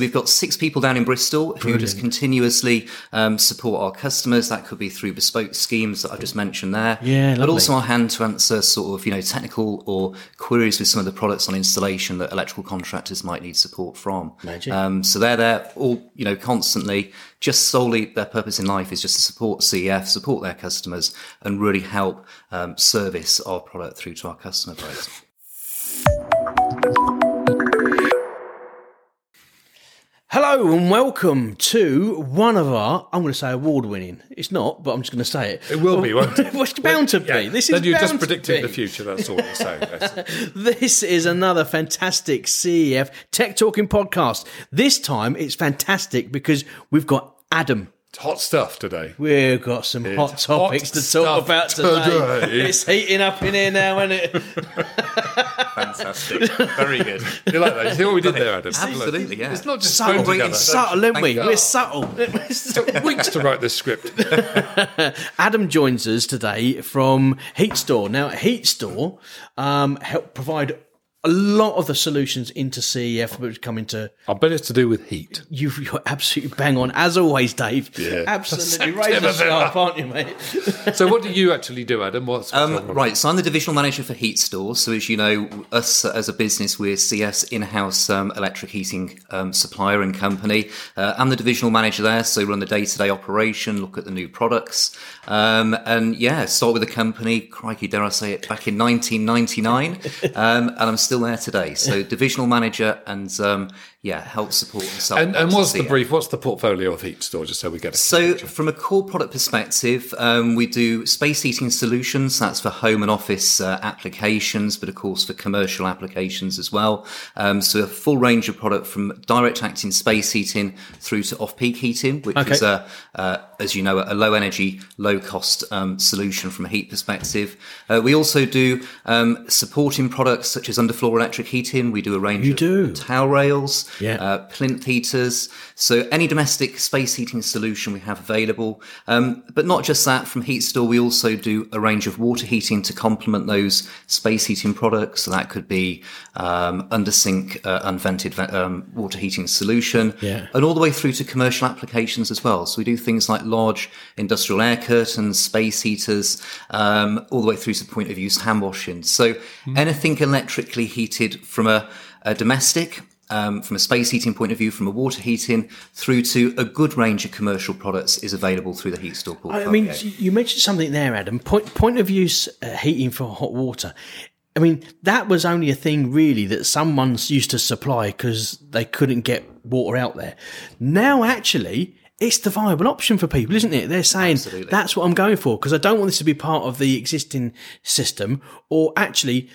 so we've got six people down in Bristol who just continuously um, support our customers. That could be through bespoke schemes that I've just mentioned there. Yeah, But also our hand to answer sort of, you know, technical or queries with some of the products on installation that electrical contractors might need support from. Magic. Um, so they're there all, you know, constantly. Just solely their purpose in life is just to support CEF, support their customers, and really help um, service our product through to our customer base. Hello and welcome to one of our, I'm going to say award winning. It's not, but I'm just going to say it. It will be, won't it? What's bound to Yeah, be? This then is you're just predicting the future. That's all you're saying. This is another fantastic CEF Tech Talking podcast. This time it's fantastic because we've got Adam. It's hot stuff today. We've got some hot topics hot to talk about today. today. It's heating up in here now, isn't it? Fantastic. Very good. You like that? You see what we did there, Adam? Absolutely, yeah. It's not just Subtle, thrown together. subtle, aren't we? We're God. subtle. Took weeks to write this script. Adam joins us today from Heatstore. Now, Heatstore um, help provide a lot of the solutions into CEF, which come into I bet it's to do with heat. you. You're absolutely bang on as always, Dave. Yeah. Absolutely razor sharp, aren't you, mate? So, what do you actually do, Adam? What's Um, right, so I'm the divisional manager for Heatstore. So, as you know, us as a business, we're CEF's in-house um, electric heating um, supplier and company. Uh, I'm the divisional manager there, so run the day-to-day operation, look at the new products, um, and yeah, start with the company. Crikey, dare I say it? Back in 1999, um, and I'm still there today. So, divisional manager, and um, yeah, help support and sell. And, and what's the brief? What's the portfolio of Heatstore? Just so we get it. So, from a core product perspective, um, we do space heating solutions. That's for home and office uh, applications, but of course for commercial applications as well. Um, so, a full range of product from direct acting space heating through to off peak heating, which Okay. is a, uh, as you know, a low energy, low cost um, solution from a heat perspective. Uh, we also do um, supporting products such as underfloor electric heating. We do a range You of do? towel rails, Yeah. uh, plinth heaters. So any domestic space heating solution we have available. Um, but not just that, from Heatstore, we also do a range of water heating to complement those space heating products. So that could be um, under sink, uh, unvented um, water heating solution, Yeah. and all the way through to commercial applications as well. So we do things like large industrial air curtains, space heaters, um, all the way through to point of use hand washing. So anything electrically heated from a, a domestic um, from a space heating point of view, from a water heating, through to a good range of commercial products is available through the Heatstore portfolio. I mean, you mentioned something there, Adam. Point point of use uh, heating for hot water. I mean, that was only a thing really that someone used to supply because they couldn't get water out there. Now, actually, it's the viable option for people, isn't it? They're saying Absolutely. that's what I'm going for because I don't want this to be part of the existing system, or actually,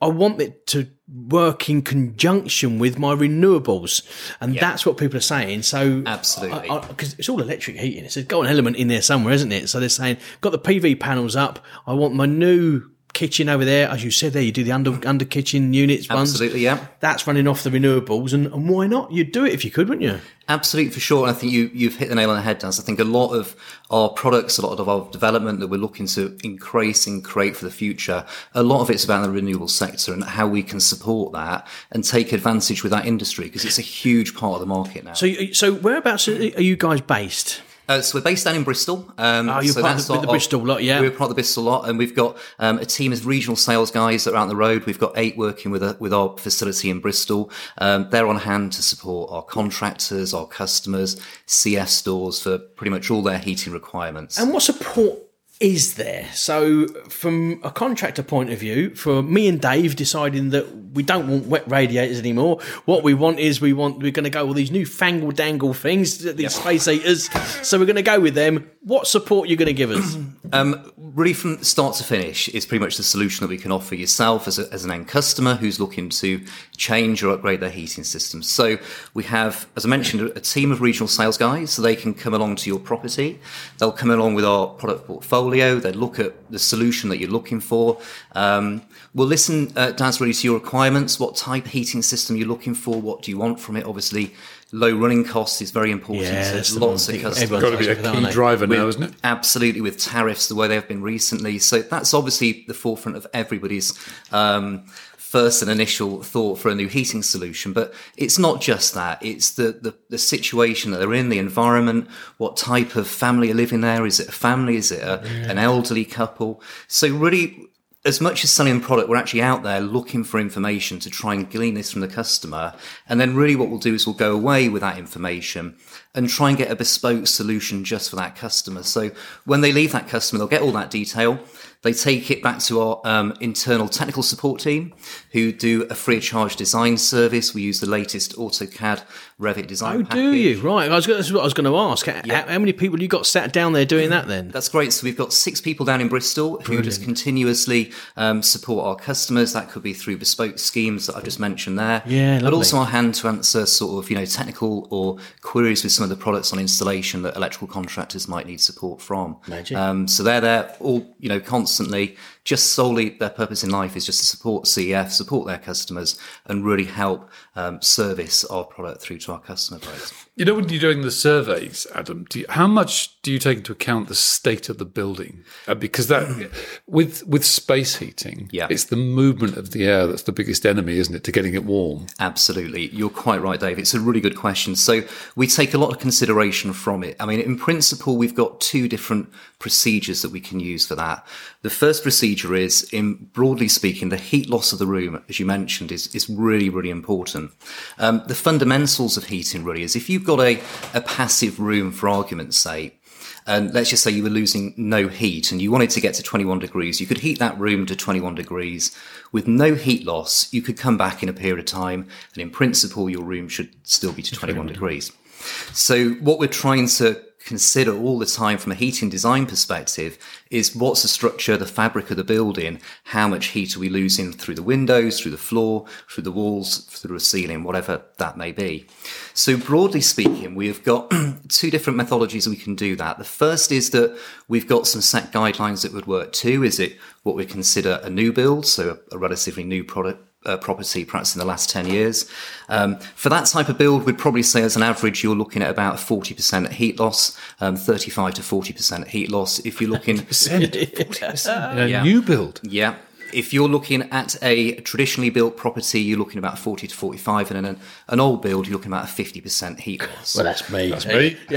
I want it to work in conjunction with my renewables, and that's what people are saying. So, Absolutely. because it's all electric heating. It's got an element in there somewhere, isn't it? So they're saying, got the PV panels up. I want my new kitchen over there, as you said there. You do the under under kitchen units ones. Absolutely, yeah. That's running off the renewables, and, and why not? You'd do it if you could, wouldn't you? Absolutely, for sure. And I think you, you've hit the nail on the head, Dan. I think a lot of our products, a lot of our development that we're looking to increase and create for the future, a lot of it's about the renewable sector and how we can support that and take advantage with that industry because it's a huge part of the market now. So, so whereabouts are you guys based? Uh, so we're based down in Bristol. Um, Oh, you're so part of the- the Bristol lot, yeah. We're part of the Bristol lot, and we've got um, a team of regional sales guys that are out on the road. We've got eight working with a, with our facility in Bristol. Um, they're on hand to support our contractors, our customers, CEF's stores for pretty much all their heating requirements. And what support is there? So, from a contractor point of view, for me and Dave deciding that we don't want wet radiators anymore, what we want is we want we're going to go with these new fangle dangle things, these space eaters. So we're going to go with them. What support are you going to give us? Um, really, from start to finish, is pretty much the solution that we can offer yourself as, a, as an end customer who's looking to change or upgrade their heating systems. So we have, as I mentioned, a team of regional sales guys, so they can come along to your property. They'll come along with our product portfolio. They look at the solution that you're looking for. Um, we'll listen, uh, Daz, really to your requirements. What type of heating system you're looking for? What do you want from it? Obviously, low running costs is very important Yeah, that's to the lots one of thing customers. everyone Got to be a key they? driver now, isn't it? Absolutely, with tariffs the way they've been recently. So that's obviously the forefront of everybody's um, first an initial thought for a new heating solution. But it's not just that. It's the, the, the situation that they're in, the environment, what type of family are living there. Is it a family? Is it a, an elderly couple? So really, as much as selling a product, we're actually out there looking for information to try and glean this from the customer. And then really what we'll do is we'll go away with that information and try and get a bespoke solution just for that customer. So when they leave that customer, they'll get all that detail. They take it back to our um, internal technical support team who do a free of charge design service. We use the latest AutoCAD Revit design. Oh, package. do you? Right. I was, gonna- that's what I was going to ask. How, how many people you got sat down there doing that then? That's great. So we've got six people down in Bristol who just continuously um, support our customers. That could be through bespoke schemes that I've just mentioned there. Yeah, But also our hand to answer sort of, you know, technical or queries with some of the products on installation that electrical contractors might need support from. Magic. Um, so they're there all, you know, constantly. Just solely their purpose in life is just to support CEF, support their customers and really help um, service our product through to our customer base. You know, when you're doing the surveys, Adam, do you, how much do you take into account the state of the building? Uh, because that, with with space heating, Yeah. it's the movement of the air that's the biggest enemy, isn't it, to getting it warm? Absolutely. You're quite right, Dave. It's a really good question. So we take a lot of consideration from it. I mean, in principle, we've got two different procedures that we can use for that. The first procedure is, in broadly speaking, the heat loss of the room, as you mentioned, is, is really, really important. Um, the fundamentals of heating really is if you've got a, a passive room, for argument's sake, and let's just say you were losing no heat and you wanted to get to 21 degrees, you could heat that room to 21 degrees with no heat loss. You could come back in a period of time, and in principle, your room should still be to 21 degrees. So, what we're trying to consider all the time from a heating design perspective is what's the structure, the fabric of the building, how much heat are we losing through the windows, through the floor, through the walls, through the ceiling, whatever that may be. So broadly speaking, we've got two different methodologies we can do that. The first is that we've got some set guidelines that would work too. Is it what we consider a new build, so a relatively new product, uh, property, perhaps in the last 10 years. Um, for that type of build, we'd probably say as an average, you're looking at about 40% heat loss, um, 35 to 40% heat loss. If you're looking, In a Yeah. new build. yeah. If you're looking at a traditionally built property, you're looking about 40 to 45, and an, an old build, you're looking about a 50% heat loss. Well, that's me. That's me.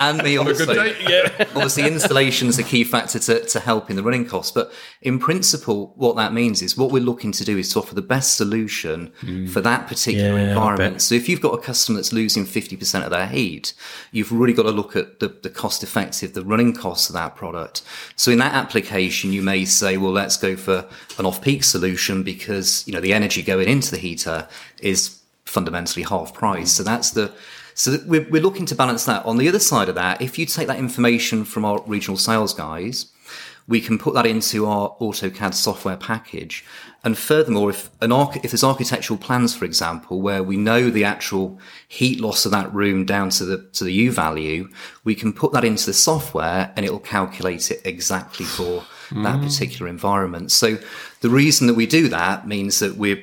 and me also. Good day. Obviously, installation is a key factor to, to help in the running costs. But in principle, what that means is what we're looking to do is to offer the best solution mm. for that particular Yeah, environment. So if you've got a customer that's losing 50% of their heat, you've really got to look at the, the cost effective, the running costs of that product. So in that application, you may say, well, let's go for an off peak solution because, you know, the energy going into the heater is fundamentally half price. So that's the, so that we're, we're looking to balance that. On the other side of that, if you take that information from our regional sales guys, we can put that into our AutoCAD software package. And furthermore, if an arch- if there's architectural plans, for example, where we know the actual heat loss of that room down to the to the U value, we can put that into the software and it will calculate it exactly for that mm. particular environment. So the reason that we do that means that we're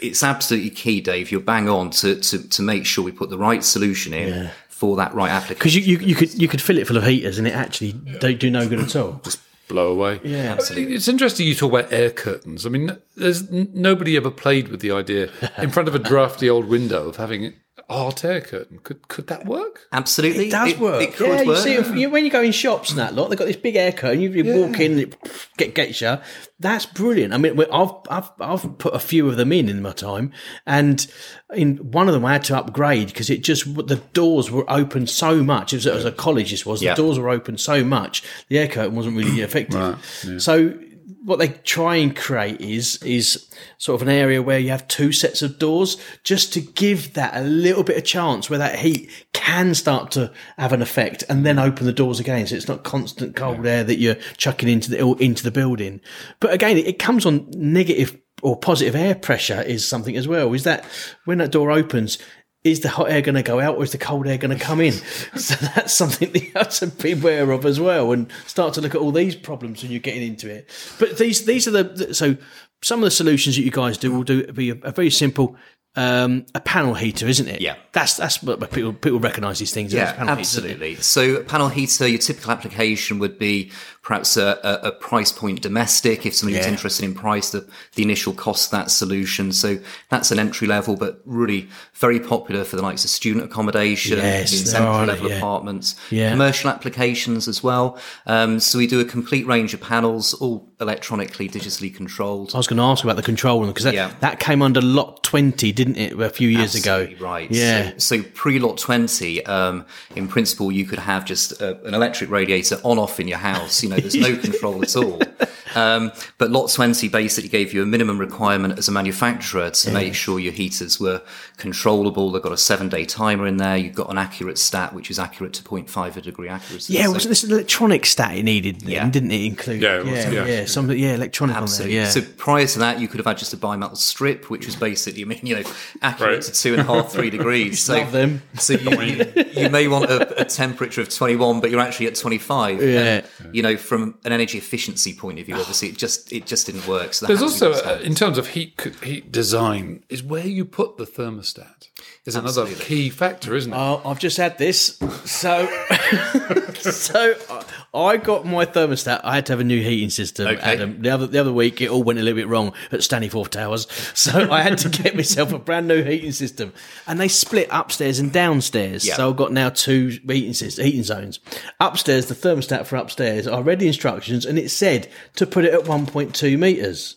it's absolutely key, Dave. You're bang on to to, to make sure we put the right solution in for that right application. Because you, you, you could you could fill it full of heaters and it actually don't do no good at all. Just blow away. Yeah. Absolutely. It's interesting you talk about air curtains. I mean, there's n- nobody ever played with the idea in front of a drafty old window of having an art air curtain. Could could that work? Absolutely, It does work. It could yeah, you work. see, if you, when you go in shops and that lot, they've got this big air curtain. You, you walk in, it get gets you. That's brilliant. I mean, I've I've I've put a few of them in in my time, and in one of them I had to upgrade because it just the doors were open so much. It was, it was a college. This was Yeah. the doors were open so much. The air curtain wasn't really effective. So what they try and create is is sort of an area where you have two sets of doors just to give that a little bit of chance where that heat can start to have an effect and then open the doors again. So it's not constant cold air that you're chucking into the into the building. But again it, it comes on negative or positive air pressure is something as well. Is that when that door opens is the hot air going to go out or is the cold air going to come in? so that's something that you have to be aware of as well and start to look at all these problems when you're getting into it. But these, these are the, the- so some of the solutions that you guys do will do be a, a very simple um, a panel heater, isn't it? Yeah. That's that's what people people recognise these things. as Yeah, panel absolutely. So, panel heater, your typical application would be perhaps a, a, price point domestic. If somebody was Yeah. interested in price, the, the initial cost of that solution. So, that's an entry level, but really very popular for the likes of student accommodation, yes, entry level yeah. apartments, Yeah. commercial applications as well. Um, so, we do a complete range of panels, all electronically, digitally controlled. I was going to ask about the control room because that, Yeah. that came under lot twenty, didn't it, a few years Absolutely ago? Right. Yeah. So, so pre-lot 20, um, in principle, you could have just a, an electric radiator on off in your house. You know, there's no control at all. Um, but lot 20 basically gave you a minimum requirement as a manufacturer to make sure your heaters were controllable. They've got a seven day timer in there. You've got an accurate stat, which is accurate to 0.5 a degree accuracy. Yeah, So- wasn't this an electronic stat it needed then, Yeah. didn't it include? Yeah, it was, yeah, yeah. yeah, something, yeah, electronic Absolutely. on there, yeah. So prior to that, you could have had just a bimetal strip, which was basically, I mean, you know, accurate Right. to two and a half, three degrees. So, Love them. so you, you, you may want a, a temperature of 21, but you're actually at 25. Yeah. And, you know, from an energy efficiency point of view, obviously, it just it just didn't work. So There's had to be also, uh, solved. in terms of heat heat design, is where you put the thermostat is another key factor, isn't it? Oh, I've just had this. So, so I- I got my thermostat. I had to have a new heating system. Okay. Adam. The other the other week, it all went a little bit wrong at Stanleyforth Towers. So I had to get myself a brand new heating system, and they split upstairs and downstairs. Yeah. So I've got now two heating systems, heating zones. Upstairs, the thermostat for upstairs. I read the instructions, and it said to put it at 1.2 meters.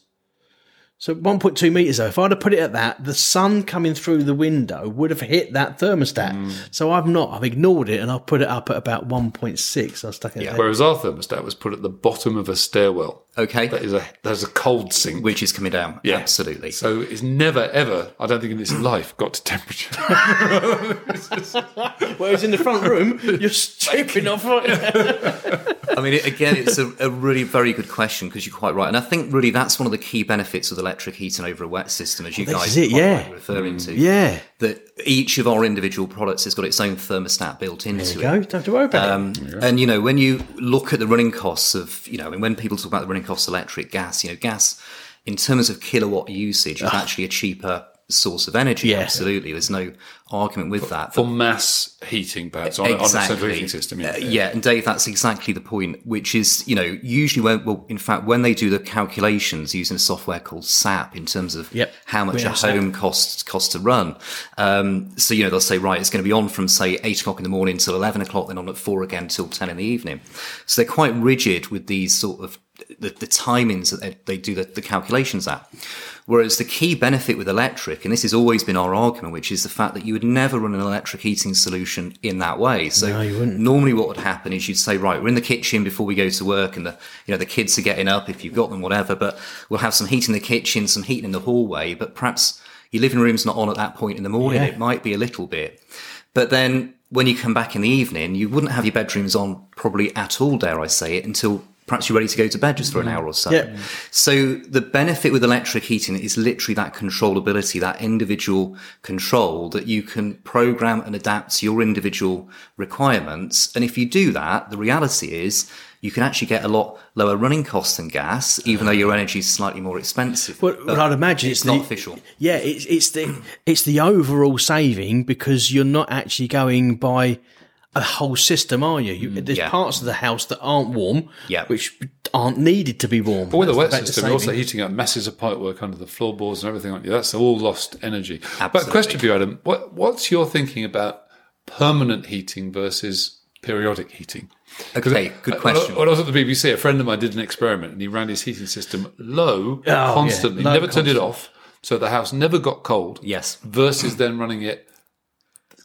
So 1.2 meters though, if I'd have put it at that, the sun coming through the window would have hit that thermostat. Mm. So I've not, I've ignored it and I've put it up at about 1.6. I stuck it Yeah. Whereas our thermostat was put at the bottom of a stairwell. Okay. That is a there's a cold sink. which is coming down. Yeah. Absolutely. So it's never ever, I don't think in its life, got to temperature. Whereas in the front room, you're stripping off. I mean, it, again, it's a, a really very good question because you're quite right, and I think really that's one of the key benefits of electric heating over a wet system, as you this guys is it, yeah. rightly referring to. Yeah. that each of our individual products has got its own thermostat built into There you it. go. Don't have to worry about Um, And you know, when you look at the running costs of, you know, and when people talk about the running costs electric gas, you know, gas in terms of kilowatt usage is actually a cheaper source of energy. Yeah. Absolutely, there's no argument with that. For mass heating, perhaps, on, a- on a heating system. Yeah. Uh, yeah, and Dave, that's exactly the point. Which is, you know, usually when, well, in fact, when they do the calculations using a software called SAP in terms of Yep. how much a have SAP. home costs costs to run. Um, so you know, they'll say, right, it's going to be on from say eight o'clock in the morning till eleven o'clock, then on at four again till ten in the evening. So they're quite rigid with these sort of the, the timings that they, they do the, the calculations at. Whereas the key benefit with electric, and this has always been our argument, which is the fact that you would never run an electric heating solution in that way. So No, normally what would happen is you'd say, right, we're in the kitchen before we go to work and the, you know, the kids are getting up if you've got them, whatever, but we'll have some heat in the kitchen, some heat in the hallway, but perhaps your living room's not on at that point in the morning. Yeah. It might be a little bit. But then when you come back in the evening, you wouldn't have your bedrooms on probably at all, dare I say it, until perhaps you're ready to go to bed just for an mm. hour or so. Yeah. So the benefit with electric heating is literally that controllability, that individual control that you can program and adapt to your individual requirements. And if you do that, the reality is you can actually get a lot lower running costs than gas, even though your energy is slightly more expensive. Well, well, I'd imagine it's it's, not the- official. Yeah, it's it's the it's the overall saving because you're not actually going by a whole system, are you? you there's Mm, yeah. parts of the house that aren't warm, Yeah. which aren't needed to be warm. But with a wet That's the system, you're also heating up masses of pipework under the floorboards and everything like that. That's all lost energy. But question for you, Adam, what, what's your thinking about permanent heating versus periodic heating? Okay, good When I- question. When I was at the BBC, a friend of mine did an experiment and he ran his heating system low yeah, constantly, low never turned it off, so the house never got cold. Yes. Versus then running it,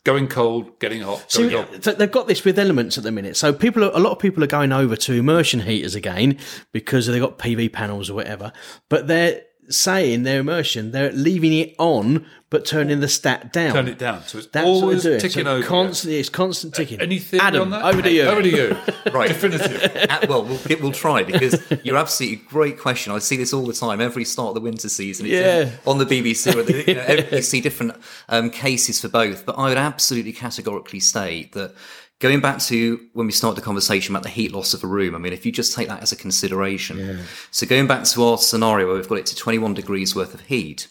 going cold, getting hot, So, going hot. so they've got this with elements at the minute. So people, are, a lot of people are going over to immersion heaters again because they've got PV panels or whatever. But they're saying their immersion, they're leaving it on but turning the stat down. Turn it down. So it's That's always what they're doing. ticking so over. Constantly, it's constant ticking. Any theory Adam, on that? over to you. Over to you. Right. Definitive. Uh, well, we'll we'll try because you're absolutely great question. I see this all the time. Every start of the winter season, it's Yeah. in- on the BBC, where they, you, know, every- you see different um, cases for both. But I would absolutely categorically state that going back to when we started the conversation about the heat loss of a room. I mean, if you just take that as a consideration, so going back to our scenario where we've got it to 21 degrees worth of heat,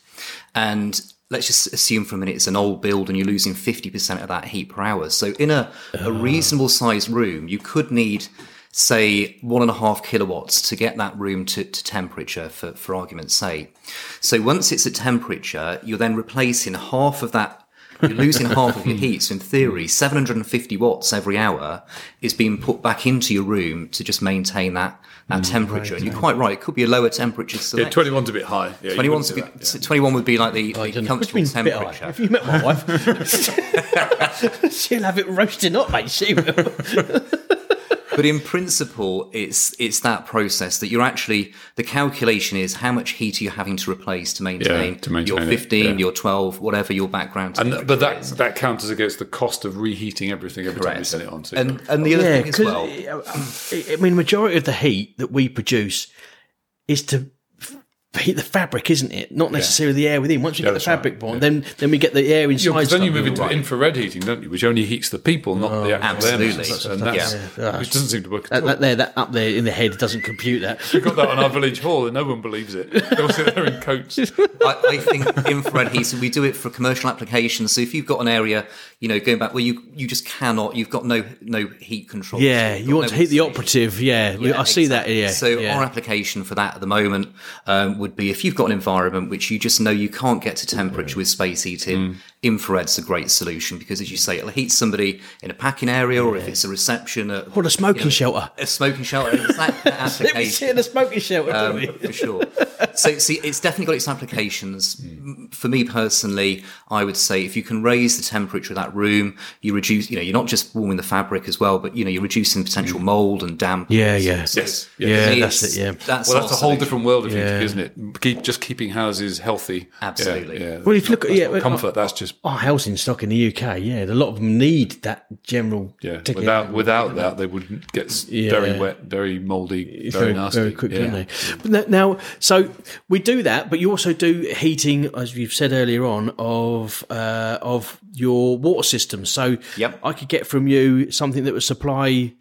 and let's just assume for a minute it's an old build and you're losing 50% of that heat per hour. So in a, a ah. reasonable sized room, you could need, say, one and a half kilowatts to get that room to, to temperature for, for argument's sake. So once it's at temperature, you're then replacing half of that you're losing half of your heat. So in theory, hmm. 750 watts every hour is being put back into your room to just maintain that, that hmm. temperature. and you're quite right. It could be a lower temperature Yeah, selection. 21's a bit high. Yeah, you 21 wouldn't do would be, that, yeah. 21 would be like the, oh, the comfortable temperature. If you met my wife, she'll have it roasting up, mate. She will. But in principle, it's it's that process that you're actually the calculation is how much heat are you having to replace to maintain, yeah, to maintain your it, 15, yeah. your 12, whatever your background. And temperature but that is. that counters against the cost of reheating everything every time you Correct. set it on. So and and the other yeah, thing as well. I mean, majority of the heat that we produce is to f- heat the fabric, isn't it? Not necessarily the air within. Once you Yeah, get the that's right, fabric on, then then we get the air inside. because then you stuff. move into infrared heating, don't you? Which only heats the people, not the actual air absolutely. And that's, Yeah. which doesn't seem to work at that, all. that there, that up there in the head doesn't compute that. We got that on our village hall, and no one believes it. They all sit there in coats. I, I think infrared heat. So we do it for commercial applications. So if you've got an area, you know, going back where you you just cannot, you've got no no heat control. Yeah, You've you got want to heat the operative. Yeah, I see that. Yeah. So yeah. our application for that at the moment um, would be if you've got an environment which you just know you can't get to temperature with space heating, mm. Infrared's a great solution because, as you say, it'll heat somebody in a packing area or if it's a reception, at, or the smoking you know, shelter. a smoking shelter. It's that, that application. sit in the smoking shelter. Um, don't we? for sure. So, see, it's definitely got its applications. M- For me personally, I would say if you can raise the temperature of that room, you reduce. You know, you're not just warming the fabric as well, but you know, you're reducing potential mold and damp. Yeah, yeah. So, Yes, for yes. me, Yeah, that's it, yeah. That's Well, that's a whole solution. different world of heating, Yeah. isn't it? Keep just keeping houses healthy. Absolutely. Yeah. yeah. Well, if you look at- yeah, not well, comfort, that's just Our housing stock in the UK, yeah, a lot of them need that general. yeah. Without without that, they would get Yeah. very wet, very mouldy, very, nasty. very quick, yeah. couldn't they? But now- now, so we do that, but you also do heating, as you've said earlier on, of uh, of your water system. So Yep. I could get from you something that would supply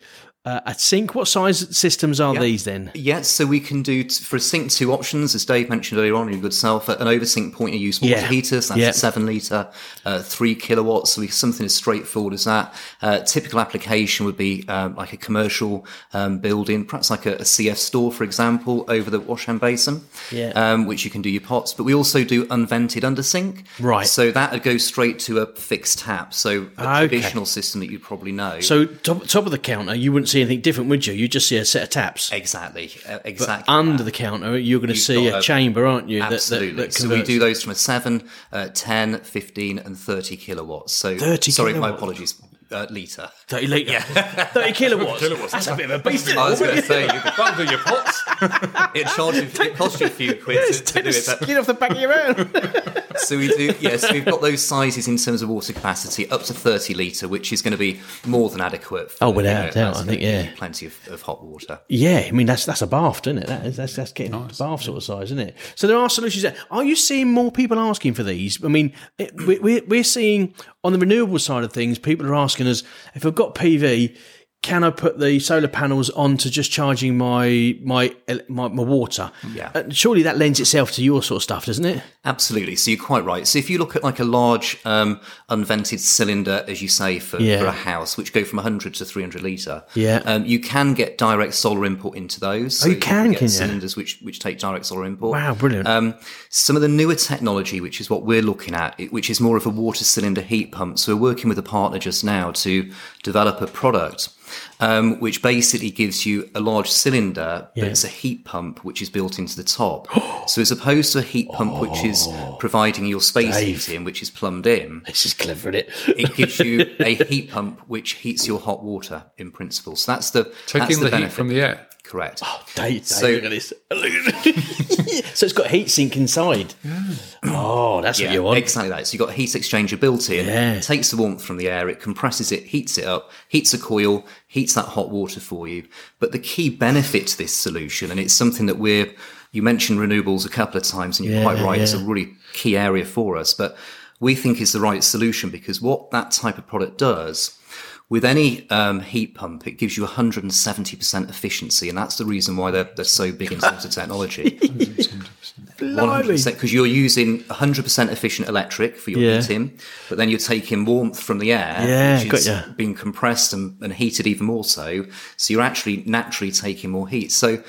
uh, a sink. What size systems are these then? Yes, so we can do t- for a sink two options, as Dave mentioned earlier on in your good self. An oversink point of use water Yeah. heater, so that's Yeah. a seven litre, uh, three kilowatts. So we, something as straightforward as that. Uh, typical application would be um, like a commercial um, building, perhaps like a, a CEF store, for example, over the wash hand basin, Yeah. um, which you can do your pots. But we also do unvented undersink, Right. So that would go straight to a fixed tap. So a Okay. traditional system that you probably know. So top, top of the counter, you wouldn't see anything different, would you? You just see a set of taps. exactly, uh, exactly. Under that. the counter, you're going to see a a- chamber, aren't you? that- that- Absolutely. that so we do those from a 7, uh, 10, 15, and 30 kilowatts. So 30 sorry, my apologies. Uh, litre. 30 litre. Yeah. 30 kilowatts. That's a bit of a beast. I was going to say, you could, That'll your pots. it, charged you, it cost you a few quid to, to do it. But- skin off the back of your hand. So we do, yes, we've got those sizes in terms of water capacity up to 30 litre, which is going to be more than adequate. For, Oh, without a doubt, I think, yeah. Plenty of, of hot water. Yeah, I mean that's that's a bath, isn't it? That is, that's that's getting bath sort of size, isn't it? So there are solutions. There. Are you seeing more people asking for these? I mean, it, we, we're we're seeing on the renewable side of things, people are asking us if I've got PV. Can I put the solar panels onto just charging my my my, my water? Yeah. Uh, surely that lends itself to your sort of stuff, doesn't it? Absolutely. So you're quite right. So if you look at like a large um, unvented cylinder, as you say, for, Yeah. for a house, which go from 100 to 300 litre, Yeah. um, you can get direct solar input into those. So you can, get can you? cylinders which which take direct solar input. Wow, brilliant. Um, some of the newer technology, which is what we're looking at, which is more of a water cylinder heat pump. So we're working with a partner just now to develop a product. Um, which basically gives you a large cylinder, but it's a heat pump which is built into the top. so as opposed to a heat pump which is providing your space Oh. Dave. heating, which is plumbed in, This is clever, isn't it? it gives you a heat pump which heats your hot water in principle. So that's the that's Taking the, heat from the air. Correct. Oh, Dave, Dave, So- look at this. Look at this. so it's got heat sink inside. Oh, that's what you want. Exactly that. So you've got a heat exchanger built in. Yeah. It takes the warmth from the air, it compresses it, heats it up, heats a coil, heats that hot water for you. But the key benefit to this solution, and it's something that we're, you mentioned renewables a couple of times, and you're Yeah, quite right, it's a really key area for us. But we think is the right solution because what that type of product does, with any um, heat pump, it gives you 170% efficiency, and that's the reason why they're, they're so big in terms of technology. 100% because you're using 100% efficient electric for your Yeah. heating, but then you're taking warmth from the air, Yeah, which is being compressed and, and heated even more so. So you're actually naturally taking more heat. So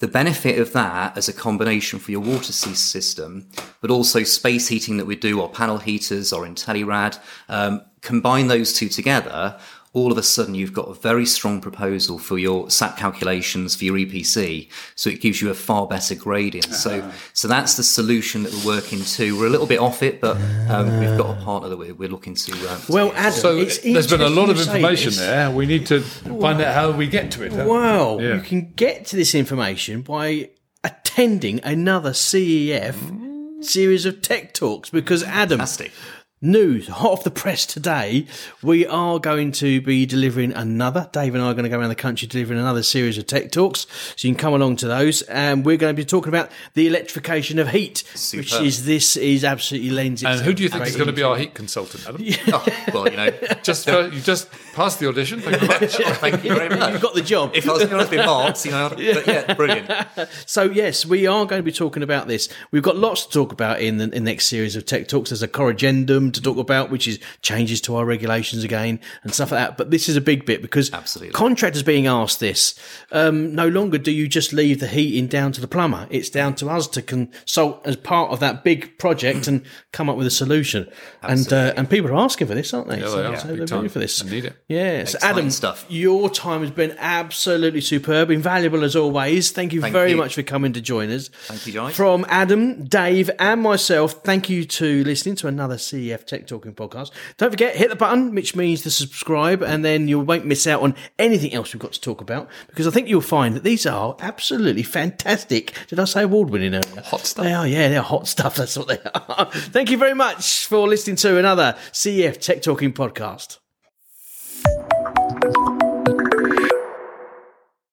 the benefit of that as a combination for your water system, but also space heating that we do, or panel heaters, or IntelliRad, um, combine those two together. All of a sudden, you've got a very strong proposal for your SAP calculations for your EPC. So it gives you a far better gradient. So, so that's the solution that we're working to. We're a little bit off it, but um, we've got a partner that we're, we're looking to. Uh, Well, use. Adam, So it's there's been a lot of interesting you say information there. We need to find out how we get to it. huh? Well, Yeah. you can get to this information by attending another CEF series of tech talks because Adam, Fantastic. News hot off the press today. We are going to be delivering another. Dave and I are going to go around the country delivering another series of tech talks. So you can come along to those. And we're going to be talking about the electrification of heat, which is this is absolutely lends And who do you think is going to be our heat consultant, Adam? Oh, well, you know, Just uh, you just passed the audition. Thank you very much. thank you very much. You've got the job. If I was going to be marked, you know, but yeah, brilliant. So yes, we are going to be talking about this. We've got lots to talk about in the, in next series of tech talks. There's a corrigendum to talk about, which is changes to our regulations again and stuff like that. But this is a big bit because Absolutely. contractors being asked this. Um, no longer do you just leave the heating down to the plumber. It's down to us to consult as part of that big project and come up with a solution. And uh, and people are asking for this, aren't they? Yeah, so, they are. so Big they're time. for this. I need it. Yeah. So Adam, stuff. your time has been absolutely superb, invaluable as always. Thank you Thank very you. much for coming to join us. Thank you, guys. From Adam, Dave, and myself, thank you to listening to another CEF Tech Talking podcast. Don't forget, hit the button, which means to subscribe, and then you won't miss out on anything else we've got to talk about, because I think you'll find that these are absolutely fantastic. Did I say award winning earlier? Hot stuff. They are, yeah, they're hot stuff. That's what they are. thank you very much for listening to another CEF Tech Talking podcast. Thank you.